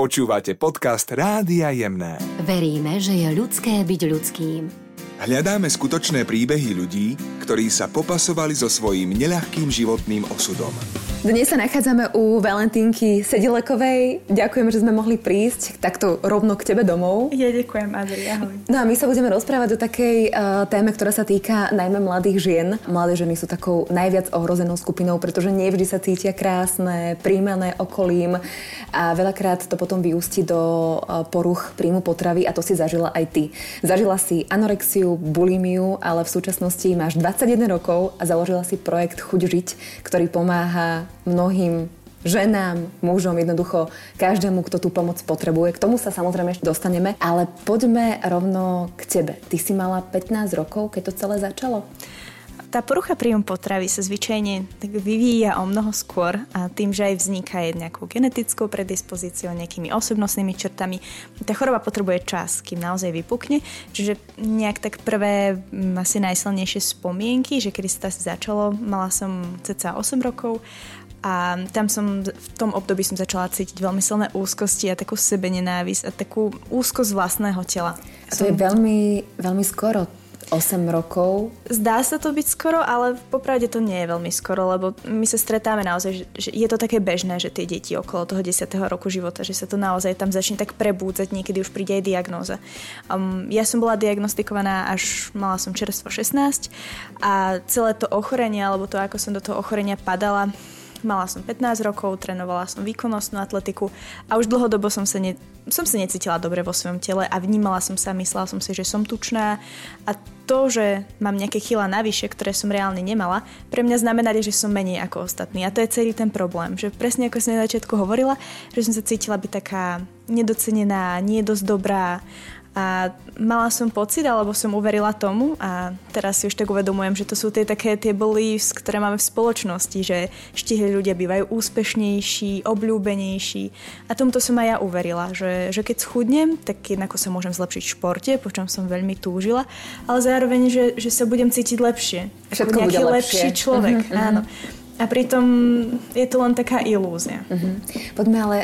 Počúvate podcast Rádia Jemné. Veríme, že je ľudské byť ľudským. Hľadáme skutočné príbehy ľudí, ktorí sa popasovali so svojím neľahkým životným osudom. Dnes sa nachádzame u Valentínky Sedilekovej. Ďakujem, že sme mohli prísť takto rovno k tebe domov. Ja ďakujem, Adri, ahoj. No a my sa budeme rozprávať o takej uh, téme, ktorá sa týka najmä mladých žien. Mladé ženy sú takou najviac ohrozenou skupinou, pretože nevždy sa cítia krásne, príjmané okolím a veľakrát to potom vyústi do uh, poruch príjmu potravy a to si zažila aj ty. Zažila si anorexiu, bulimiu, ale v súčasnosti máš 21 rokov a založila si projekt Chuť žiť, ktorý pomáha mnohým ženám, mužom, jednoducho každému, kto tú pomoc potrebuje. K tomu sa samozrejme ešte dostaneme, ale poďme rovno k tebe. Ty si mala 15 rokov, keď to celé začalo? Tá porucha príjmu potravy sa zvyčajne tak vyvíja o mnoho skôr a tým, že aj vzniká aj nejakou genetickou predispozíciou, nejakými osobnostnými črtami. Tá choroba potrebuje čas, kým naozaj vypukne. Čiže nejak tak prvé asi najsilnejšie spomienky, že kedy sa to začalo, mala som cca 8 rokov a tam som, v tom období som začala cítiť veľmi silné úzkosti a takú sebenenávisť a takú úzkosť vlastného tela. A to som... je veľmi, veľmi skoro. 8 rokov. Zdá sa to byť skoro, ale popravde to nie je veľmi skoro, lebo my sa stretáme naozaj, že, že je to také bežné, že tie deti okolo toho 10. roku života, že sa to naozaj tam začne tak prebúdzať, niekedy už príde aj diagnóza. Um, ja som bola diagnostikovaná až mala som čerstvo 16 a celé to ochorenie, alebo to, ako som do toho ochorenia padala, Mala som 15 rokov, trénovala som výkonnostnú atletiku a už dlhodobo som sa, ne, som sa necítila dobre vo svojom tele a vnímala som sa, myslela som si, že som tučná a to, že mám nejaké chyla navyše, ktoré som reálne nemala, pre mňa znamenali, že som menej ako ostatní. A to je celý ten problém, že presne ako som na začiatku hovorila, že som sa cítila byť taká nedocenená, nie dosť dobrá, a mala som pocit, alebo som uverila tomu a teraz si už tak uvedomujem, že to sú tie také tie beliefs, ktoré máme v spoločnosti, že štihli ľudia bývajú úspešnejší, obľúbenejší a tomuto som aj ja uverila, že, že keď schudnem, tak jednako sa môžem zlepšiť v športe, po čom som veľmi túžila, ale zároveň, že, že sa budem cítiť lepšie. Všetko nejaký bude lepší človek, uh-huh, uh-huh. áno. A pritom je to len taká ilúzia. Uh-huh. Poďme ale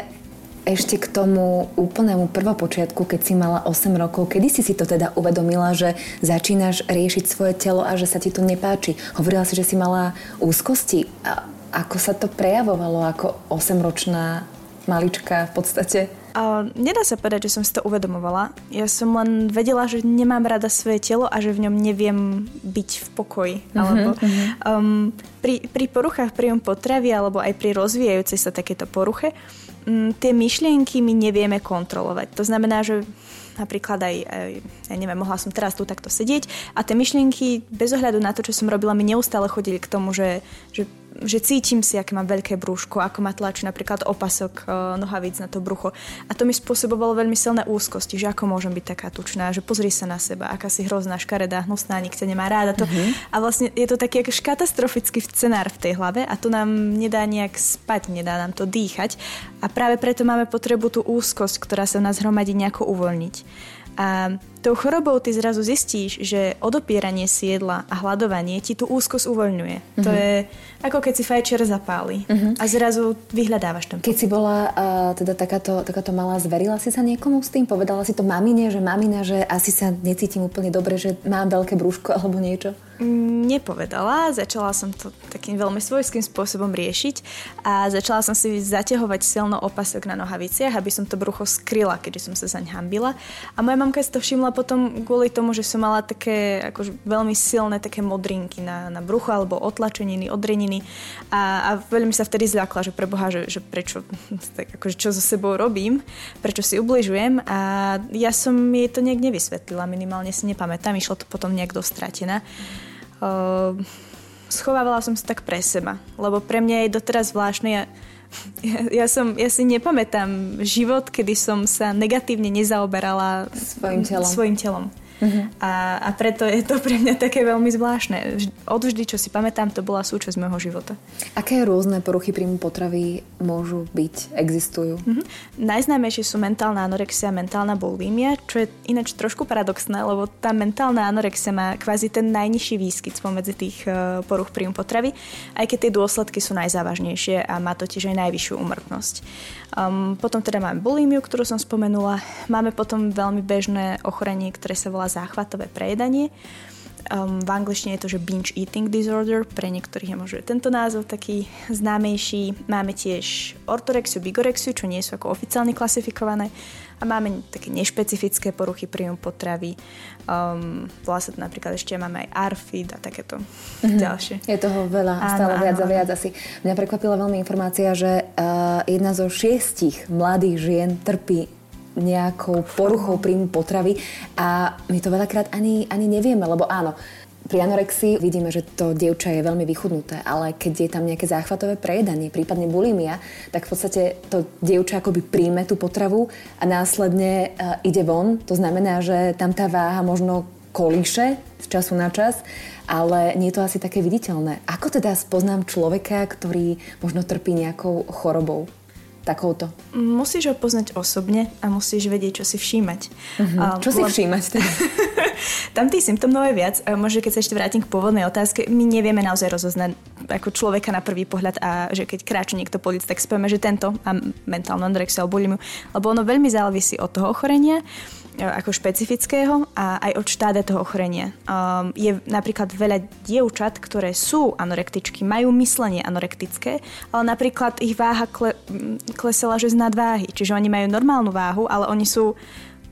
ešte k tomu úplnému prvopočiatku, keď si mala 8 rokov, kedy si si to teda uvedomila, že začínaš riešiť svoje telo a že sa ti to nepáči? Hovorila si, že si mala úzkosti. A ako sa to prejavovalo ako 8-ročná malička v podstate? A nedá sa povedať, že som si to uvedomovala. Ja som len vedela, že nemám rada svoje telo a že v ňom neviem byť v pokoji. Uh-huh, alebo, um, pri, pri poruchách príjom potravy alebo aj pri rozvíjajúcej sa takéto poruche m, tie myšlienky my nevieme kontrolovať. To znamená, že napríklad aj, aj, ja neviem, mohla som teraz tu takto sedieť a tie myšlienky bez ohľadu na to, čo som robila, mi neustále chodili k tomu, že, že že cítim si, aké mám veľké brúško, ako ma tlačí napríklad opasok uh, nohavíc na to brucho. A to mi spôsobovalo veľmi silné úzkosti, že ako môžem byť taká tučná, že pozri sa na seba, aká si hrozná, škaredá, hnusná, nikto nemá ráda to. Uh-huh. A vlastne je to taký akož katastrofický scenár v tej hlave a to nám nedá nejak spať, nedá nám to dýchať. A práve preto máme potrebu tú úzkosť, ktorá sa v nás hromadí nejako uvoľniť. A tou chorobou ty zrazu zistíš, že odopieranie si jedla a hľadovanie ti tú úzkosť uvoľňuje. Uh-huh. To je ako keď si fajčer zapáli uh-huh. a zrazu vyhľadávaš ten. Keď si bola uh, teda takáto, takáto malá, zverila si sa niekomu s tým? Povedala si to mamine, že mamina, že asi sa necítim úplne dobre, že mám veľké brúško alebo niečo? Nepovedala, začala som to takým veľmi svojským spôsobom riešiť a začala som si zaťahovať silno opasok na nohaviciach, aby som to brucho skryla, keďže som sa zaň hambila. A moja mamka si to všimla potom kvôli tomu, že som mala také akože veľmi silné také modrinky na, na brucho alebo otlačeniny, odreniny a, a veľmi sa vtedy zľakla, že preboha, že, že prečo, tak akože čo so sebou robím, prečo si ubližujem a ja som jej to nejak nevysvetlila, minimálne si nepamätám, išlo to potom nejak dostratená. Uh, schovávala som sa tak pre seba, lebo pre mňa je doteraz zvláštne, ja, ja, ja, som, ja si nepamätám život, kedy som sa negatívne nezaoberala svojim telom. Svojim telom. Uh-huh. A, a preto je to pre mňa také veľmi zvláštne. Odvždy, čo si pamätám, to bola súčasť môjho života. Aké rôzne poruchy príjmu potravy môžu byť, existujú? Uh-huh. Najznámejšie sú mentálna anorexia, mentálna bulímia, čo je ináč trošku paradoxné, lebo tá mentálna anorexia má kvázi ten najnižší výskyt spomedzi tých uh, poruch príjmu potravy, aj keď tie dôsledky sú najzávažnejšie a má totiž aj najvyššiu umrtnosť. Um, potom teda máme bulímiu, ktorú som spomenula. Máme potom veľmi bežné ochorenie, ktoré sa volá záchvatové prejedanie. Um, v angličtine je to, že binge eating disorder, pre niektorých je možno tento názov taký známejší. Máme tiež ortorexiu, bigorexiu, čo nie sú ako oficiálne klasifikované. A máme také nešpecifické poruchy príjmu potravy. Um, vlastne napríklad ešte máme aj ARFID a takéto mm-hmm. ďalšie. Je toho veľa, áno, stále áno, viac a viac asi. Mňa prekvapila veľmi informácia, že uh, jedna zo šiestich mladých žien trpí nejakou poruchou príjmu potravy a my to veľakrát ani, ani nevieme, lebo áno, pri anorexii vidíme, že to dievča je veľmi vychudnuté, ale keď je tam nejaké záchvatové prejedanie, prípadne bulimia, tak v podstate to dievča akoby príjme tú potravu a následne uh, ide von. To znamená, že tam tá váha možno kolíše z času na čas, ale nie je to asi také viditeľné. Ako teda spoznám človeka, ktorý možno trpí nejakou chorobou? Takouto? Musíš ho poznať osobne a musíš vedieť, čo si všímať. Uh-huh. Um, čo si le... všímať teda? Tam tých symptómov je viac. Možno keď sa ešte vrátim k pôvodnej otázke, my nevieme naozaj rozoznať ako človeka na prvý pohľad a že keď kráča niekto po ulici, tak spieme, že tento má mentálnu anorexiu alebo bulimiu, lebo ono veľmi závisí od toho ochorenia ako špecifického a aj od štáda toho ochorenia. Um, je napríklad veľa dievčat, ktoré sú anorektičky, majú myslenie anorektické, ale napríklad ich váha kle, klesela, že z nadváhy. Čiže oni majú normálnu váhu, ale oni sú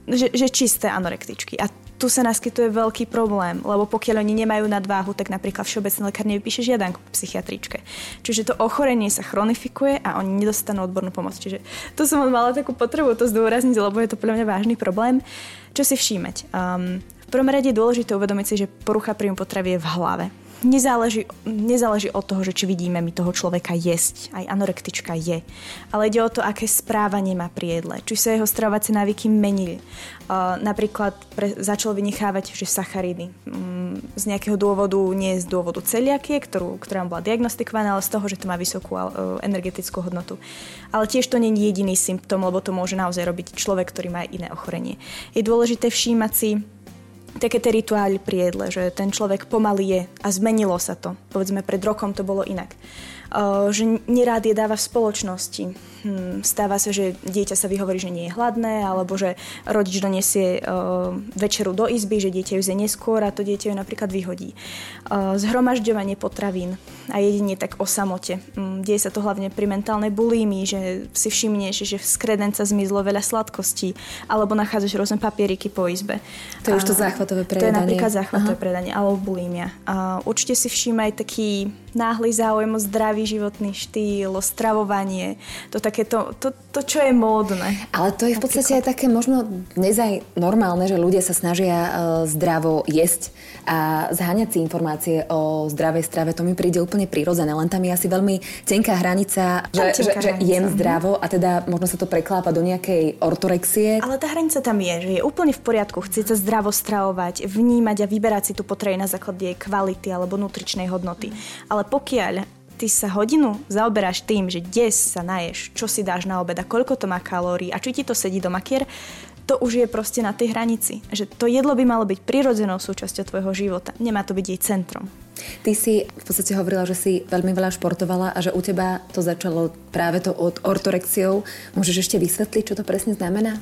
že, že čisté anorektičky. A tu sa naskytuje veľký problém, lebo pokiaľ oni nemajú nadváhu, tak napríklad všeobecný lekár nevypíše žiadanku k psychiatričke. Čiže to ochorenie sa chronifikuje a oni nedostanú odbornú pomoc. Čiže tu som mala takú potrebu to zdôrazniť, lebo je to pre mňa vážny problém. Čo si všímať? Um, v prvom rade je dôležité uvedomiť si, že porucha príjmu potravy je v hlave nezáleží, nezáleží od toho, že či vidíme my toho človeka jesť. Aj anorektička je. Ale ide o to, aké správanie má pri jedle. Či sa jeho stravovacie návyky menili. Uh, napríklad pre, začal vynechávať že sacharidy. Um, z nejakého dôvodu, nie z dôvodu celiakie, ktorú, ktorá bola diagnostikovaná, ale z toho, že to má vysokú uh, energetickú hodnotu. Ale tiež to nie je jediný symptóm, lebo to môže naozaj robiť človek, ktorý má iné ochorenie. Je dôležité všímať si také tie rituály pri jedle, že ten človek pomaly je a zmenilo sa to. Povedzme, pred rokom to bolo inak. Že nerád jedáva v spoločnosti. Hmm, stáva sa, že dieťa sa vyhovorí, že nie je hladné, alebo že rodič donesie uh, večeru do izby, že dieťa ju zje neskôr a to dieťa ju napríklad vyhodí. Uh, zhromažďovanie potravín a jedine tak o samote. Um, deje sa to hlavne pri mentálnej bulímii, že si všimneš, že v skredenca zmizlo veľa sladkostí, alebo nachádzaš rôzne papieriky po izbe. To je už to záchvatové predanie. To je napríklad záchvatové Aha. predanie, alebo bulímia. Uh, určite si všímaj taký náhly záujem o zdravý životný štýl, o stravovanie, to takéto, to, to, čo je módne. Ale to je v podstate aj také možno dnes aj normálne, že ľudia sa snažia uh, zdravo jesť a zháňať si informácie o zdravej strave, to mi príde úplne prirodzené, len tam je asi veľmi tenká hranica, že, tenká že, hranica. že jem mhm. zdravo a teda možno sa to preklápa do nejakej ortorexie. Ale tá hranica tam je, že je úplne v poriadku chcieť sa zdravo stravovať, vnímať a vyberať si tú potrebu na základe jej kvality alebo nutričnej hodnoty. Ale pokiaľ ty sa hodinu zaoberáš tým, že kde sa naješ, čo si dáš na obed a koľko to má kalórií a či ti to sedí do makier, to už je proste na tej hranici. Že to jedlo by malo byť prirodzenou súčasťou tvojho života. Nemá to byť jej centrom. Ty si v podstate hovorila, že si veľmi veľa športovala a že u teba to začalo práve to od ortorexiou. Môžeš ešte vysvetliť, čo to presne znamená?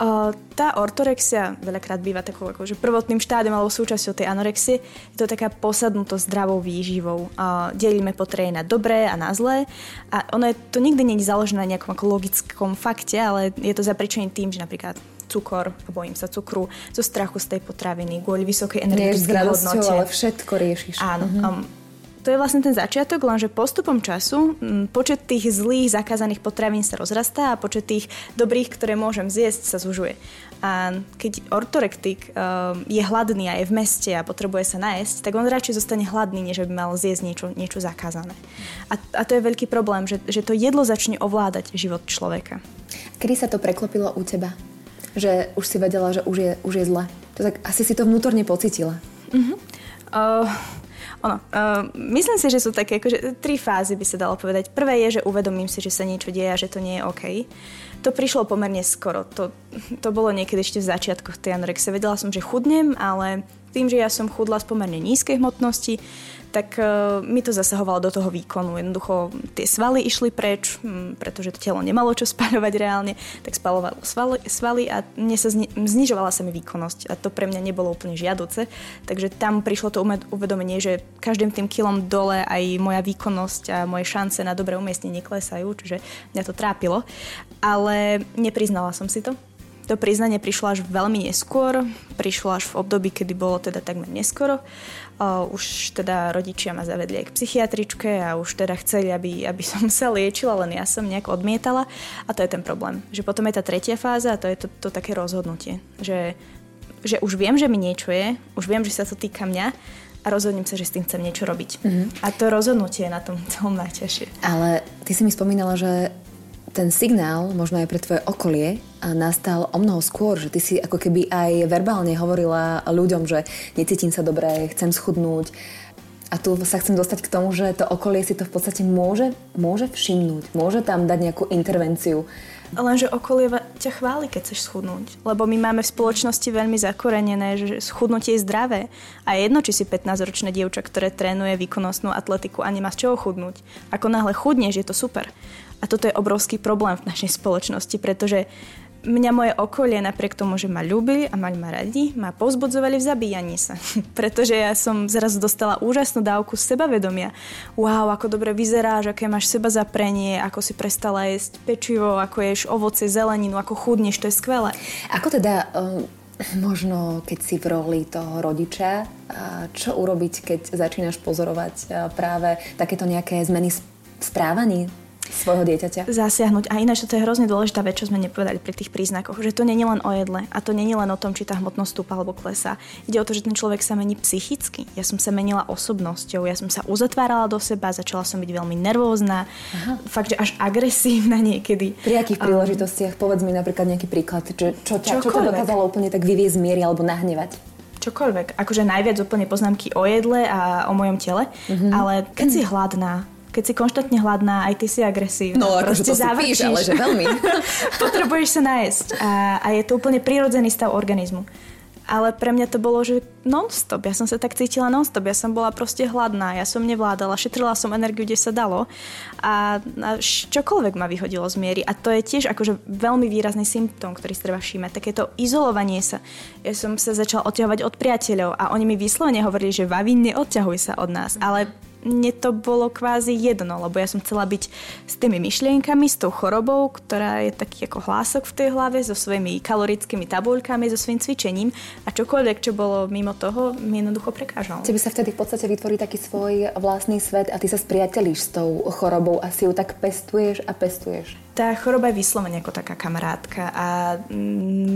Uh, tá ortorexia veľakrát býva takou akože prvotným štádiom alebo súčasťou tej anorexie. Je to taká posadnuto zdravou výživou. Uh, delíme potreby na dobré a na zlé. A ono je, to nikdy je založené na nejakom ako logickom fakte, ale je to zapričené tým, že napríklad cukor, bojím sa cukru, zo strachu z tej potraviny, kvôli vysokej energetickej hodnote. ale všetko riešiš. Áno. Uh-huh. Um, to je vlastne ten začiatok, lenže postupom času m, počet tých zlých zakázaných potravín sa rozrastá a počet tých dobrých, ktoré môžem zjesť, sa zužuje. A keď ortorektik um, je hladný a je v meste a potrebuje sa nájsť, tak on radšej zostane hladný, než by mal zjesť niečo, niečo zakázané. A, a to je veľký problém, že, že to jedlo začne ovládať život človeka. Kedy sa to preklopilo u teba? že už si vedela, že už je, už je zle. tak asi si to vnútorne pocitila. Uh-huh. Uh, ono, uh, myslím si, že sú také akože, tri fázy by sa dalo povedať. Prvé je, že uvedomím si, že sa niečo deje a že to nie je OK. To prišlo pomerne skoro. To, to bolo niekedy ešte v začiatkoch tej anorexie. Vedela som, že chudnem, ale tým, že ja som chudla z pomerne nízkej hmotnosti, tak uh, mi to zasahovalo do toho výkonu. Jednoducho tie svaly išli preč, pretože to telo nemalo čo spaľovať reálne, tak spalovalo svaly, svaly a mne sa zni- znižovala sa mi výkonnosť a to pre mňa nebolo úplne žiaduce. Takže tam prišlo to uvedomenie, že každým tým kilom dole aj moja výkonnosť a moje šance na dobré umiestnenie klesajú, čiže mňa to trápilo. Ale nepriznala som si to to priznanie prišlo až veľmi neskôr, prišlo až v období, kedy bolo teda takmer neskoro. Už teda rodičia ma zavedli aj k psychiatričke a už teda chceli, aby, aby som sa liečila, len ja som nejak odmietala a to je ten problém. Že potom je tá tretia fáza a to je to, to také rozhodnutie, že, že už viem, že mi niečo je, už viem, že sa to týka mňa a rozhodnem sa, že s tým chcem niečo robiť. Mm-hmm. A to rozhodnutie je na tom celom najťažšie. Ale ty si mi spomínala, že ten signál, možno aj pre tvoje okolie, nastal o mnoho skôr, že ty si ako keby aj verbálne hovorila ľuďom, že necítim sa dobre, chcem schudnúť. A tu sa chcem dostať k tomu, že to okolie si to v podstate môže, môže všimnúť, môže tam dať nejakú intervenciu. Lenže okolie ťa chváli, keď chceš schudnúť. Lebo my máme v spoločnosti veľmi zakorenené, že schudnutie je zdravé. A jedno, či si 15-ročné dievča, ktoré trénuje výkonnostnú atletiku a nemá z čoho chudnúť. Ako náhle chudneš, je to super. A toto je obrovský problém v našej spoločnosti, pretože mňa moje okolie napriek tomu, že ma ľúbili a mali ma radi, ma povzbudzovali v zabíjaní sa. Pretože ja som zrazu dostala úžasnú dávku sebavedomia. Wow, ako dobre vyzeráš, aké máš seba zaprenie, ako si prestala jesť pečivo, ako ješ ovoce, zeleninu, ako chudneš, to je skvelé. Ako teda... Um možno keď si v roli toho rodiča, čo urobiť, keď začínaš pozorovať práve takéto nejaké zmeny správaní svojho dieťaťa. Zasiahnuť. A ináč to je hrozne dôležitá vec, čo sme nepovedali pri tých príznakoch, že to je len o jedle a to je len o tom, či tá hmotnosť stúpa alebo klesá. Ide o to, že ten človek sa mení psychicky. Ja som sa menila osobnosťou, ja som sa uzatvárala do seba, začala som byť veľmi nervózna, Aha. fakt, že až agresívna niekedy. Pri akých príležitostiach? Um, Povedz mi napríklad nejaký príklad, čo, čo, ťa, čo ťa dokázalo úplne tak vyviezť miery alebo nahnevať čokoľvek. Akože najviac úplne poznámky o jedle a o mojom tele, mm-hmm. ale keď si hladná, keď si konštantne hladná, aj ty si agresívna. No, akože to si píš, ale že veľmi. Potrebuješ sa nájsť. A, a je to úplne prirodzený stav organizmu. Ale pre mňa to bolo, že non-stop. Ja som sa tak cítila non-stop. Ja som bola proste hladná. Ja som nevládala. Šetrila som energiu, kde sa dalo. A, a čokoľvek ma vyhodilo z miery. A to je tiež akože veľmi výrazný symptóm, ktorý si treba všímať. Takéto izolovanie sa. Ja som sa začala odťahovať od priateľov a oni mi vyslovene hovorili, že Vavi, neodťahuj sa od nás. Ale mne to bolo kvázi jedno, lebo ja som chcela byť s tými myšlienkami, s tou chorobou, ktorá je taký ako hlások v tej hlave, so svojimi kalorickými tabuľkami, so svojím cvičením a čokoľvek, čo bolo mimo toho, mi jednoducho prekážalo. Tebe sa vtedy v podstate vytvorí taký svoj vlastný svet a ty sa spriateľíš s tou chorobou a si ju tak pestuješ a pestuješ tá choroba je vyslovene ako taká kamarátka a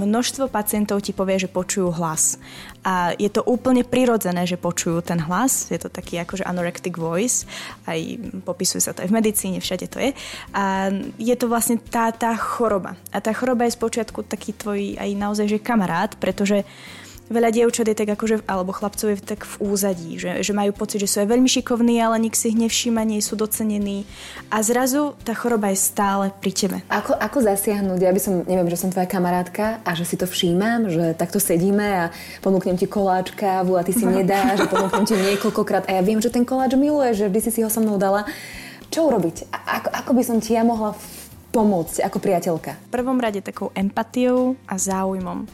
množstvo pacientov ti povie, že počujú hlas. A je to úplne prirodzené, že počujú ten hlas. Je to taký akože anorectic voice. Aj popisuje sa to aj v medicíne, všade to je. A je to vlastne tá, tá choroba. A tá choroba je spočiatku taký tvoj aj naozaj že kamarát, pretože veľa dievčat je tak akože, alebo chlapcov je tak v úzadí, že, že majú pocit, že sú aj veľmi šikovní, ale nik si ich nevšíma, nie sú docenení a zrazu tá choroba je stále pri tebe. Ako, ako zasiahnuť? Ja by som, neviem, že som tvoja kamarátka a že si to všímam, že takto sedíme a ponúknem ti koláč, kávu a ty si nedáš a ponúknem ti niekoľkokrát a ja viem, že ten koláč miluje, že vždy si si ho so mnou dala. Čo urobiť? A, ako, ako by som ti ja mohla pomôcť ako priateľka? V prvom rade takou empatiou a záujmom.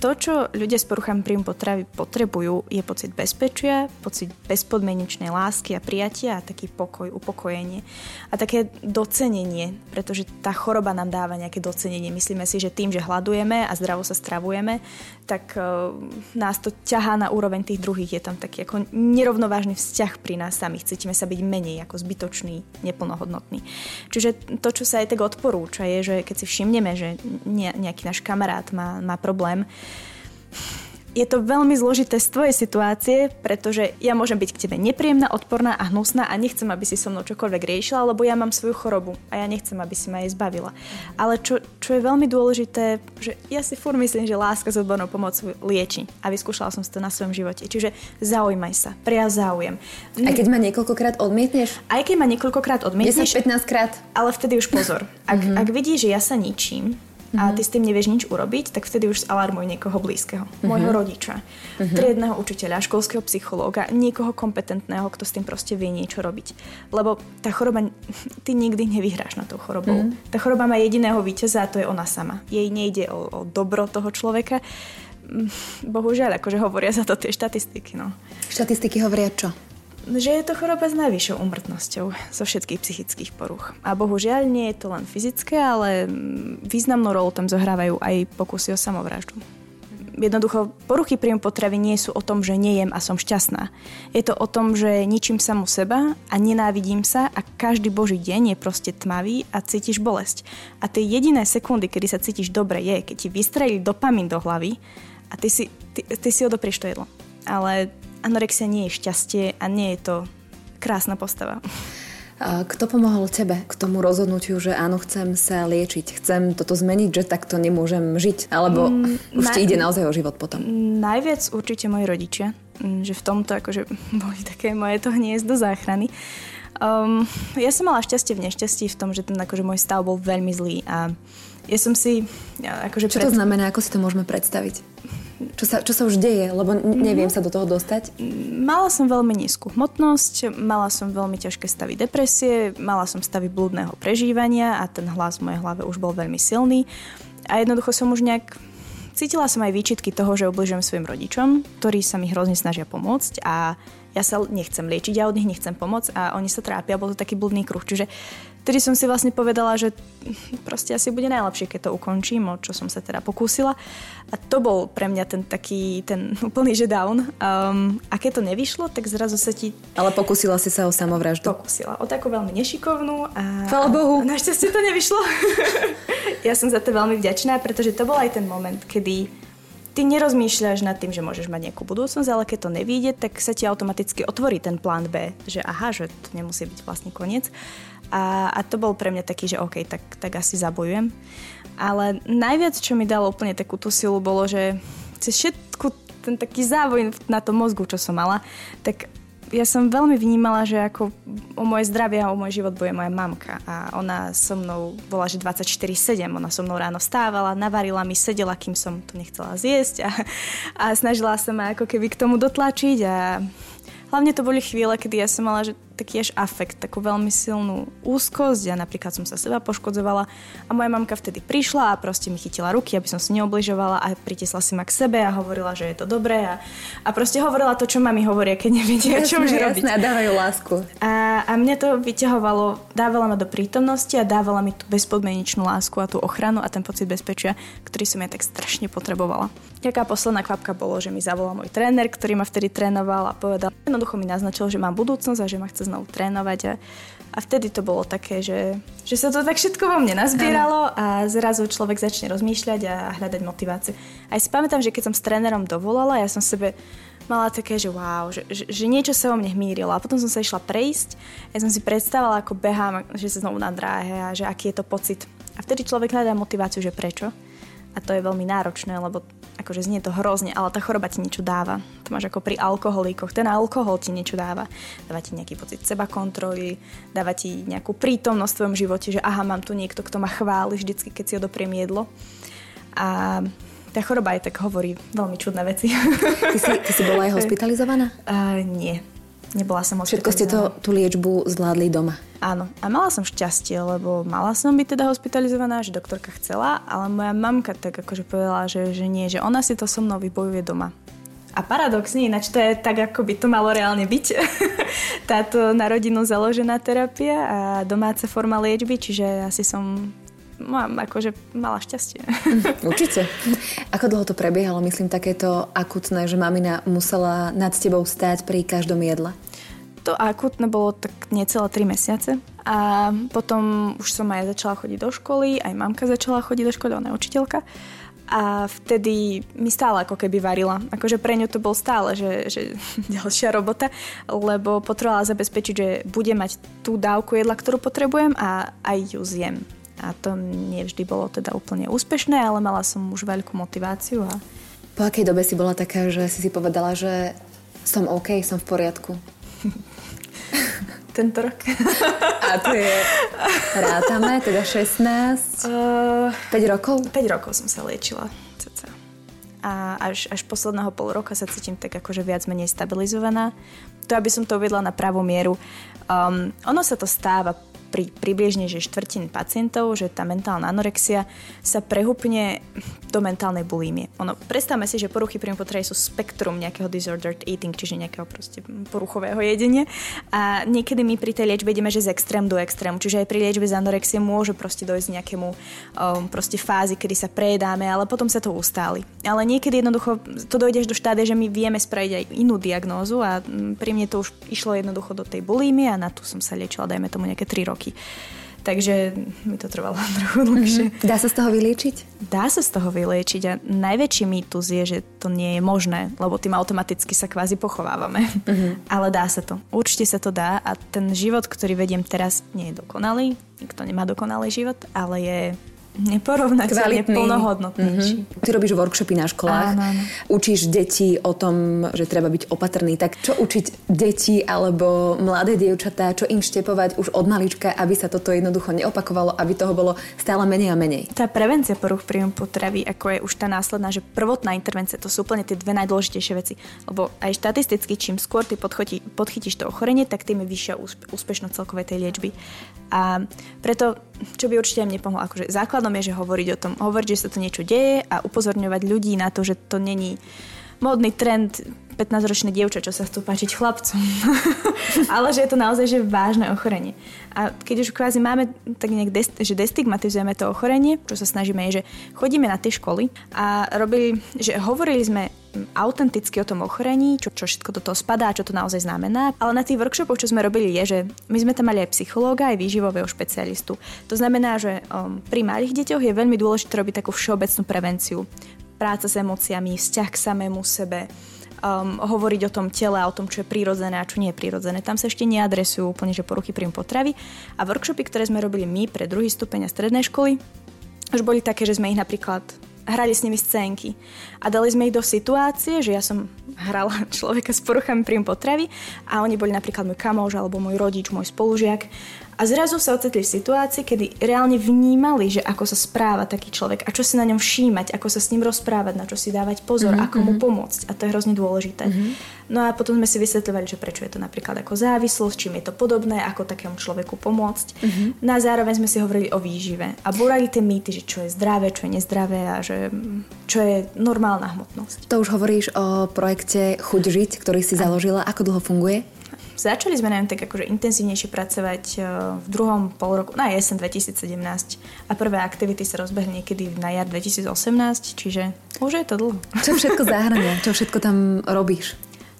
To, čo ľudia s poruchami príjmu potravy potrebujú, je pocit bezpečia, pocit bezpodmienečnej lásky a prijatia a taký pokoj, upokojenie a také docenenie, pretože tá choroba nám dáva nejaké docenenie. Myslíme si, že tým, že hľadujeme a zdravo sa stravujeme, tak uh, nás to ťahá na úroveň tých druhých. Je tam taký ako nerovnovážny vzťah pri nás samých. Cítime sa byť menej ako zbytočný, neplnohodnotný. Čiže to, čo sa aj tak odporúča, je, že keď si všimneme, že nejaký náš kamarát má, má problém, je to veľmi zložité z tvojej situácie, pretože ja môžem byť k tebe nepríjemná, odporná a hnusná a nechcem, aby si so mnou čokoľvek riešila, lebo ja mám svoju chorobu a ja nechcem, aby si ma jej zbavila. Ale čo, čo je veľmi dôležité, že ja si furt myslím, že láska s odbornou pomocou lieči a vyskúšala som si to na svojom živote. Čiže zaujímaj sa, prejav záujem. Aj keď ma niekoľkokrát odmietneš? Aj keď ma niekoľkokrát odmietneš. 10-15 krát. Ale vtedy už pozor. Ak, mm-hmm. ak vidíš, že ja sa ničím, a ty s tým nevieš nič urobiť, tak vtedy už alarmuj niekoho blízkeho. Mm-hmm. Môjho rodiča, mm-hmm. triedného učiteľa, školského psychológa, niekoho kompetentného, kto s tým proste vie niečo robiť. Lebo tá choroba, ty nikdy nevyhráš na tou chorobou. Mm-hmm. Tá choroba má jediného víťaza a to je ona sama. Jej nejde o, o dobro toho človeka. Mm, bohužiaľ, akože hovoria za to tie štatistiky. No. Štatistiky hovoria čo? Že je to choroba s najvyššou umrtnosťou zo všetkých psychických poruch. A bohužiaľ nie je to len fyzické, ale významnú rolu tam zohrávajú aj pokusy o samovraždu. Jednoducho, poruchy príjmu potravy nie sú o tom, že nejem a som šťastná. Je to o tom, že ničím samu seba a nenávidím sa a každý boží deň je proste tmavý a cítiš bolesť. A tie jediné sekundy, kedy sa cítiš dobre, je, keď ti vystrelí dopamín do hlavy a ty si, ty, ty si odoprieš to jedlo. Ale anorexia nie je šťastie a nie je to krásna postava. Kto pomohol tebe k tomu rozhodnutiu, že áno, chcem sa liečiť, chcem toto zmeniť, že takto nemôžem žiť? Alebo mm, už ti ide naozaj o život potom? Najviac určite moji rodičia, mm, že v tomto akože boli také moje to hniezdo záchrany. Um, ja som mala šťastie v nešťastí v tom, že ten akože môj stav bol veľmi zlý a ja som si... Akože Čo pred... to znamená? Ako si to môžeme predstaviť? Čo sa, čo sa už deje? Lebo neviem mm-hmm. sa do toho dostať. Mala som veľmi nízku hmotnosť, mala som veľmi ťažké stavy depresie, mala som stavy blúdneho prežívania a ten hlas v mojej hlave už bol veľmi silný. A jednoducho som už nejak cítila som aj výčitky toho, že obližujem svojim rodičom, ktorí sa mi hrozne snažia pomôcť a ja sa nechcem liečiť, ja od nich nechcem pomôcť a oni sa trápia, bol to taký blúdny kruh. Čiže Vtedy som si vlastne povedala, že proste asi bude najlepšie, keď to ukončím, o čo som sa teda pokúsila. A to bol pre mňa ten taký, ten úplný že down. Um, a keď to nevyšlo, tak zrazu sa ti... Ale pokúsila si sa o samovraždu. Pokúsila. O takú veľmi nešikovnú. A, Chvala Bohu. A našťastie to nevyšlo. ja som za to veľmi vďačná, pretože to bol aj ten moment, kedy ty nerozmýšľaš nad tým, že môžeš mať nejakú budúcnosť, ale keď to nevíde, tak sa ti automaticky otvorí ten plán B, že aha, že to nemusí byť vlastne koniec. A, a to bol pre mňa taký, že OK, tak, tak asi zabojujem. Ale najviac, čo mi dalo úplne takú tú silu, bolo, že cez všetku ten taký závoj na tom mozgu, čo som mala, tak ja som veľmi vnímala, že ako o moje zdravie a o môj život bude moja mamka. A ona so mnou bola, že 24-7. Ona so mnou ráno vstávala, navarila mi, sedela, kým som to nechcela zjesť a, a snažila sa ma ako keby k tomu dotlačiť a hlavne to boli chvíle, kedy ja som mala, že taký až afekt, takú veľmi silnú úzkosť. Ja napríklad som sa seba poškodzovala a moja mamka vtedy prišla a proste mi chytila ruky, aby som si neobližovala a pritisla si ma k sebe a hovorila, že je to dobré a, a proste hovorila to, čo mami hovoria, keď nevedia, čo už robiť. Jasné, a dávajú lásku. A, a mne to vyťahovalo, dávala ma do prítomnosti a dávala mi tú bezpodmienečnú lásku a tú ochranu a ten pocit bezpečia, ktorý som ja tak strašne potrebovala. Taká posledná kvapka bolo, že mi zavolal môj tréner, ktorý ma vtedy trénoval a povedal, jednoducho mi naznačil, že mám budúcnosť a že ma chce znovu trénovať a, a vtedy to bolo také, že, že sa to tak všetko vo mne nazbieralo a zrazu človek začne rozmýšľať a hľadať motiváciu. Aj si pamätám, že keď som s trénerom dovolala, ja som sebe mala také, že wow, že, že, že niečo sa vo mne hmírilo. A potom som sa išla prejsť, ja som si predstavovala, ako behám, že sa znovu na dráhe a že aký je to pocit. A vtedy človek hľadá motiváciu, že prečo. A to je veľmi náročné, lebo akože znie to hrozne, ale tá choroba ti niečo dáva. To máš ako pri alkoholíkoch. Ten alkohol ti niečo dáva. Dáva ti nejaký pocit seba kontroly, dáva ti nejakú prítomnosť v tvojom živote, že aha, mám tu niekto, kto ma chváli vždycky, keď si odopriem jedlo. A tá choroba aj tak hovorí veľmi čudné veci. Ty si, ty si bola aj hospitalizovaná? Uh, nie. Nebola som Všetko ste to, tú liečbu zvládli doma? Áno. A mala som šťastie, lebo mala som byť teda hospitalizovaná, že doktorka chcela, ale moja mamka tak akože povedala, že, že nie, že ona si to so mnou vybojuje doma. A paradoxne, ináč to je tak, ako by to malo reálne byť. Táto na rodinu založená terapia a domáca forma liečby, čiže asi som mám akože mala šťastie. Určite. Ako dlho to prebiehalo, myslím, takéto akutné, že mamina musela nad tebou stáť pri každom jedle? To akutné bolo tak necelé 3 mesiace a potom už som aj začala chodiť do školy, aj mamka začala chodiť do školy, ona je učiteľka. a vtedy mi stále ako keby varila. Akože pre ňu to bol stále, že, že ďalšia robota, lebo potrebovala zabezpečiť, že bude mať tú dávku jedla, ktorú potrebujem a aj ju zjem. A to nevždy bolo teda úplne úspešné, ale mala som už veľkú motiváciu. A... Po akej dobe si bola taká, že si si povedala, že som OK, som v poriadku? Tento rok. A to je, rátame, teda 16, uh, 5 rokov? 5 rokov som sa liečila. A až, až posledného pol roka sa cítim tak akože viac menej stabilizovaná. To, aby som to uvedla na pravú mieru. Um, ono sa to stáva pri približne že štvrtin pacientov, že tá mentálna anorexia sa prehupne do mentálnej bulímie. Ono, predstavme si, že poruchy príjmu potravy sú spektrum nejakého disordered eating, čiže nejakého proste poruchového jedenia. A niekedy my pri tej liečbe ideme, že z extrém do extrému. Čiže aj pri liečbe z anorexie môže proste dojsť nejakému um, proste fázi, kedy sa prejedáme, ale potom sa to ustáli. Ale niekedy jednoducho to dojde až do štádia, že my vieme spraviť aj inú diagnózu a mm, pri mne to už išlo jednoducho do tej bulímie a na tu som sa liečila, dajme tomu nejaké 3 roky roky. Takže mi to trvalo trochu dlhšie. Mm-hmm. Dá sa z toho vyliečiť? Dá sa z toho vyliečiť a najväčší mýtus je, že to nie je možné, lebo tým automaticky sa kvázi pochovávame. Mm-hmm. Ale dá sa to. Určite sa to dá a ten život, ktorý vediem teraz, nie je dokonalý. Nikto nemá dokonalý život, ale je neporovnateľne plnohodnotnejší. Mm-hmm. Ty robíš workshopy na školách, áno, áno. učíš deti o tom, že treba byť opatrný. Tak čo učiť deti alebo mladé dievčatá, čo im štepovať už od malička, aby sa toto jednoducho neopakovalo, aby toho bolo stále menej a menej? Tá prevencia poruch príjmu potravy, ako je už tá následná, že prvotná intervencia, to sú úplne tie dve najdôležitejšie veci. Lebo aj štatisticky, čím skôr ty podchytí, podchytíš to ochorenie, tak tým je vyššia úspešnosť celkovej tej liečby. A preto, čo by určite im nepomohlo, akože základom je, že hovoriť o tom, hovoriť, že sa to niečo deje a upozorňovať ľudí na to, že to není módny trend 15-ročné dievča, čo sa chcú páčiť chlapcom. Ale že je to naozaj že vážne ochorenie. A keď už kvázi máme tak nejak, des, že destigmatizujeme to ochorenie, čo sa snažíme je, že chodíme na tie školy a robili, že hovorili sme autenticky o tom ochorení, čo, čo všetko do toho spadá, čo to naozaj znamená. Ale na tých workshopoch, čo sme robili, je, že my sme tam mali aj psychológa, aj výživového špecialistu. To znamená, že um, pri malých deťoch je veľmi dôležité robiť takú všeobecnú prevenciu. Práca s emóciami, vzťah k samému sebe, um, hovoriť o tom tele a o tom, čo je prirodzené a čo nie je prirodzené. Tam sa ešte neadresujú úplne, že poruchy príjmu potravy. A workshopy, ktoré sme robili my pre druhý stupeň a strednej školy, už boli také, že sme ich napríklad hrali s nimi scénky. A dali sme ich do situácie, že ja som hrala človeka s poruchami príjmu potravy a oni boli napríklad môj kamož alebo môj rodič, môj spolužiak a zrazu sa ocitli v situácii, kedy reálne vnímali, že ako sa správa taký človek a čo si na ňom všímať, ako sa s ním rozprávať, na čo si dávať pozor, mm-hmm. ako mu mhm. pomôcť. A to je hrozne dôležité. Mm-hmm. No a potom sme si vysvetľovali, že prečo je to napríklad ako závislosť, čím je to podobné, ako takému človeku pomôcť. Mm-hmm. No a zároveň sme si hovorili o výžive a búrali tie mýty, že čo je zdravé, čo je nezdravé a že čo je normálna hmotnosť. To už hovoríš o projekte Chuť žiť, ktorý si založila. Ako dlho funguje? Začali sme na tak akože intenzívnejšie pracovať e, v druhom pol roku, na jesen 2017 a prvé aktivity sa rozbehli niekedy na jar 2018, čiže už je to dlho. Čo všetko zahrania? Čo všetko tam robíš?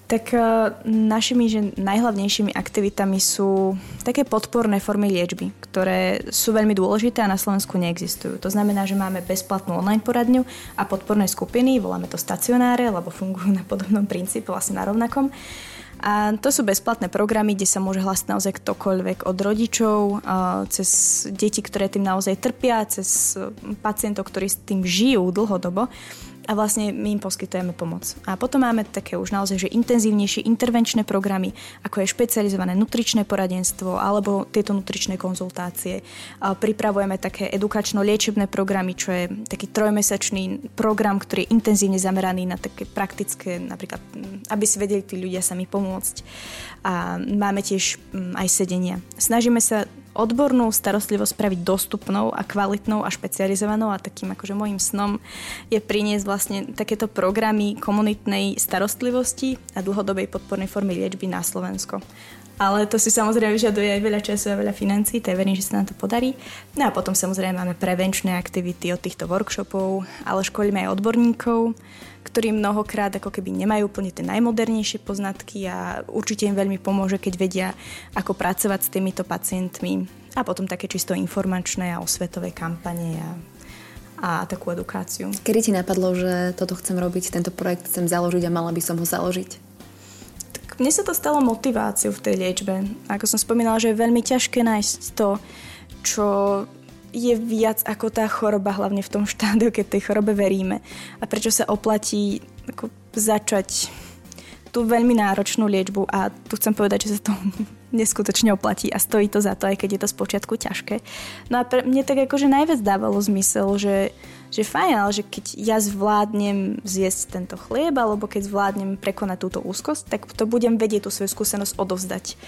Tak uh, našimi že najhlavnejšími aktivitami sú také podporné formy liečby, ktoré sú veľmi dôležité a na Slovensku neexistujú. To znamená, že máme bezplatnú online poradňu a podporné skupiny, voláme to stacionáre, lebo fungujú na podobnom princípe, vlastne na rovnakom. A to sú bezplatné programy, kde sa môže hlásiť naozaj ktokoľvek od rodičov, cez deti, ktoré tým naozaj trpia, cez pacientov, ktorí s tým žijú dlhodobo a vlastne my im poskytujeme pomoc. A potom máme také už naozaj že intenzívnejšie intervenčné programy, ako je špecializované nutričné poradenstvo alebo tieto nutričné konzultácie. A pripravujeme také edukačno-liečebné programy, čo je taký trojmesačný program, ktorý je intenzívne zameraný na také praktické, napríklad, aby si vedeli tí ľudia sami pomôcť. A máme tiež aj sedenia. Snažíme sa odbornú starostlivosť spraviť dostupnou a kvalitnou a špecializovanou a takým akože môjim snom je priniesť vlastne takéto programy komunitnej starostlivosti a dlhodobej podpornej formy liečby na Slovensko. Ale to si samozrejme vyžaduje aj veľa času a veľa financí, tak verím, že sa nám to podarí. No a potom samozrejme máme prevenčné aktivity od týchto workshopov, ale školíme aj odborníkov, ktorí mnohokrát ako keby nemajú úplne tie najmodernejšie poznatky a určite im veľmi pomôže, keď vedia, ako pracovať s týmito pacientmi. A potom také čisto informačné a osvetové kampane a, a takú edukáciu. Kedy ti napadlo, že toto chcem robiť, tento projekt chcem založiť a mala by som ho založiť? Mne sa to stalo motiváciou v tej liečbe. Ako som spomínala, že je veľmi ťažké nájsť to, čo je viac ako tá choroba, hlavne v tom štádiu, keď tej chorobe veríme. A prečo sa oplatí ako začať tú veľmi náročnú liečbu a tu chcem povedať, že sa to neskutočne oplatí a stojí to za to, aj keď je to spočiatku ťažké. No a pre mne tak akože najviac dávalo zmysel, že, že fajn, ale že keď ja zvládnem zjesť tento chlieb, alebo keď zvládnem prekonať túto úzkosť, tak to budem vedieť tú svoju skúsenosť odovzdať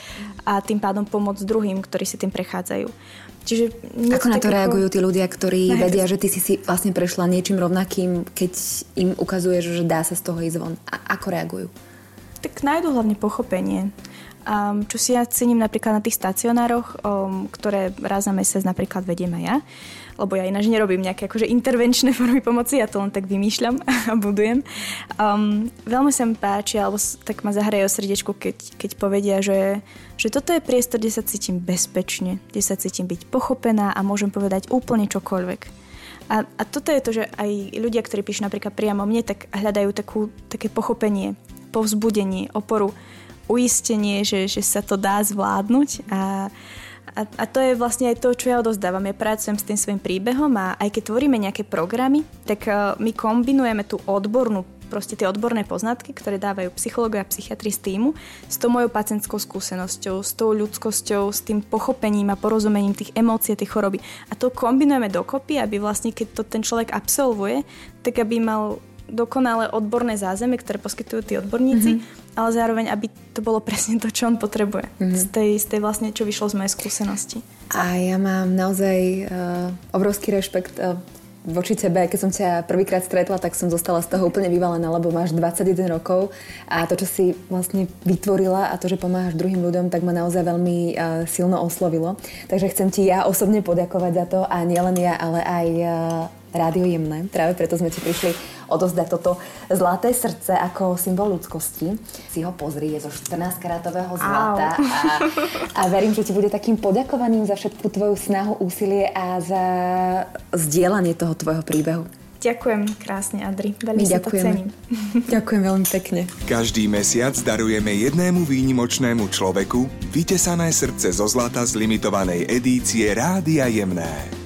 a tým pádom pomôcť druhým, ktorí si tým prechádzajú. Čiže ako na to ako... reagujú tí ľudia, ktorí Najviac. vedia, že ty si si vlastne prešla niečím rovnakým, keď im ukazuješ, že dá sa z toho ísť von? A ako reagujú? Tak nájdu hlavne pochopenie. Um, čo si ja cením napríklad na tých stacionároch, um, ktoré raz za mesiac napríklad vediem aj ja, lebo ja ináč nerobím nejaké akože intervenčné formy pomoci, ja to len tak vymýšľam a budujem. Um, veľmi sa mi páči, alebo tak ma zahraje o srdiečku, keď, keď povedia, že, že toto je priestor, kde sa cítim bezpečne, kde sa cítim byť pochopená a môžem povedať úplne čokoľvek. A, a toto je to, že aj ľudia, ktorí píšu napríklad priamo mne, tak hľadajú takú, také pochopenie, povzbudenie, oporu uistenie, že, že sa to dá zvládnuť a, a, to je vlastne aj to, čo ja odozdávam. Ja pracujem s tým svojim príbehom a aj keď tvoríme nejaké programy, tak uh, my kombinujeme tú odbornú proste tie odborné poznatky, ktoré dávajú psychológovia a psychiatri z týmu, s tou mojou pacientskou skúsenosťou, s tou ľudskosťou, s tým pochopením a porozumením tých emócií, tej choroby. A to kombinujeme dokopy, aby vlastne, keď to ten človek absolvuje, tak aby mal dokonale odborné zázemie, ktoré poskytujú tí odborníci, mm-hmm. ale zároveň, aby to bolo presne to, čo on potrebuje. Mm-hmm. Z, tej, z tej vlastne, čo vyšlo z mojej skúsenosti. A ja mám naozaj uh, obrovský rešpekt uh, voči tebe, keď som ťa prvýkrát stretla, tak som zostala z toho úplne vyvalená, lebo máš 21 rokov a to, čo si vlastne vytvorila a to, že pomáhaš druhým ľuďom, tak ma naozaj veľmi uh, silno oslovilo. Takže chcem ti ja osobne poďakovať za to a nielen ja, ale aj uh, Rádio Jemné. Práve preto sme ti prišli odozdať toto zlaté srdce ako symbol ľudskosti. Si ho pozri, je zo 14-karátového zlata a, a verím, že ti bude takým poďakovaním za všetku tvoju snahu, úsilie a za zdieľanie toho tvojho príbehu. Ďakujem krásne, Adri. Veľmi to cením. Ďakujem veľmi pekne. Každý mesiac darujeme jednému výnimočnému človeku vytesané srdce zo zlata z limitovanej edície Rádia Jemné.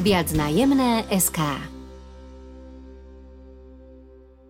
Viac na jemné SK.